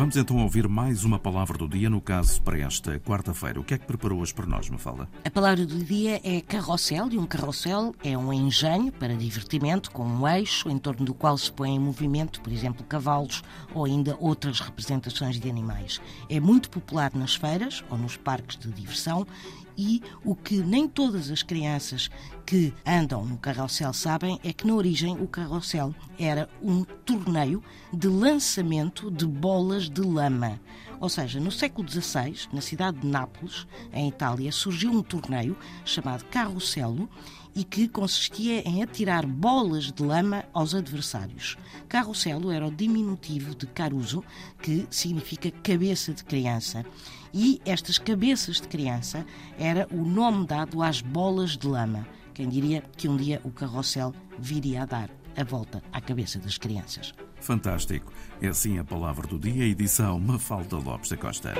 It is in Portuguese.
Vamos então ouvir mais uma palavra do dia, no caso para esta quarta-feira. O que é que preparou hoje para nós, Mafalda? A palavra do dia é carrossel, e um carrossel é um engenho para divertimento com um eixo em torno do qual se põe em movimento, por exemplo, cavalos ou ainda outras representações de animais. É muito popular nas feiras ou nos parques de diversão e o que nem todas as crianças que andam no carrossel sabem é que na origem o carrossel era um torneio de lançamento de bolas de lama. Ou seja, no século XVI, na cidade de Nápoles, em Itália, surgiu um torneio chamado Carrosselo e que consistia em atirar bolas de lama aos adversários. Carrosselo era o diminutivo de caruso, que significa cabeça de criança. E estas cabeças de criança era o nome dado às bolas de lama. Quem diria que um dia o carrossel viria a dar a volta à cabeça das crianças. Fantástico. É assim a palavra do dia, edição Mafalda Lopes da Costa.